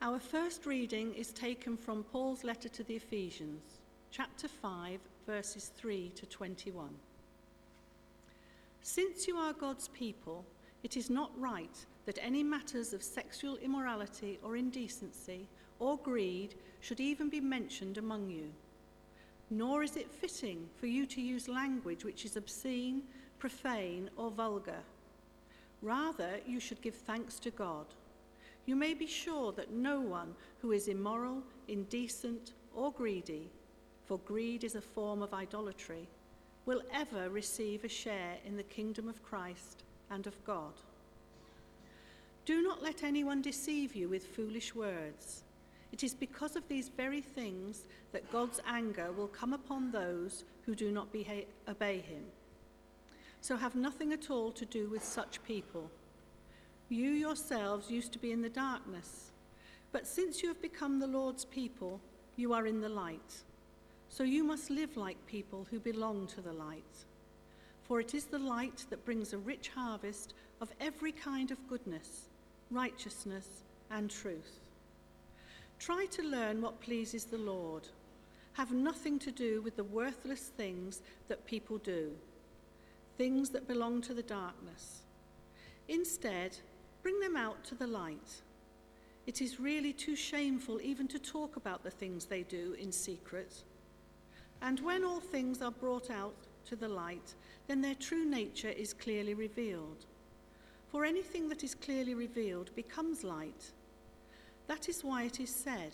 Our first reading is taken from Paul's letter to the Ephesians, chapter 5, verses 3 to 21. Since you are God's people, it is not right that any matters of sexual immorality or indecency or greed should even be mentioned among you. Nor is it fitting for you to use language which is obscene, profane, or vulgar. Rather, you should give thanks to God. You may be sure that no one who is immoral, indecent, or greedy, for greed is a form of idolatry, will ever receive a share in the kingdom of Christ and of God. Do not let anyone deceive you with foolish words. It is because of these very things that God's anger will come upon those who do not behave, obey him. So have nothing at all to do with such people. You yourselves used to be in the darkness, but since you have become the Lord's people, you are in the light. So you must live like people who belong to the light. For it is the light that brings a rich harvest of every kind of goodness, righteousness, and truth. Try to learn what pleases the Lord. Have nothing to do with the worthless things that people do, things that belong to the darkness. Instead, bring them out to the light. It is really too shameful even to talk about the things they do in secret. And when all things are brought out to the light, then their true nature is clearly revealed. For anything that is clearly revealed becomes light. That is why it is said,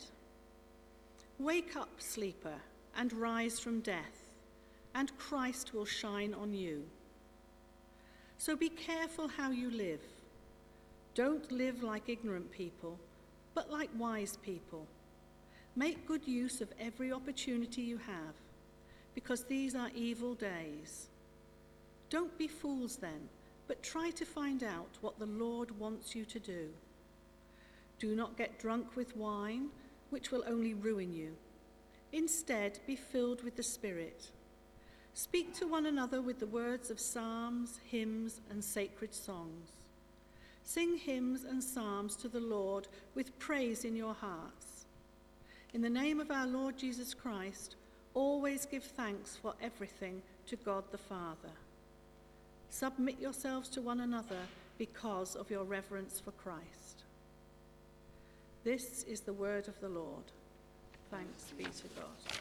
Wake up, sleeper, and rise from death, and Christ will shine on you. So be careful how you live. Don't live like ignorant people, but like wise people. Make good use of every opportunity you have because these are evil days. Don't be fools then, but try to find out what the Lord wants you to do. Do not get drunk with wine, which will only ruin you. Instead, be filled with the Spirit. Speak to one another with the words of psalms, hymns, and sacred songs. Sing hymns and psalms to the Lord with praise in your hearts. In the name of our Lord Jesus Christ, Always give thanks for everything to God the Father. Submit yourselves to one another because of your reverence for Christ. This is the word of the Lord. Thanks be to God.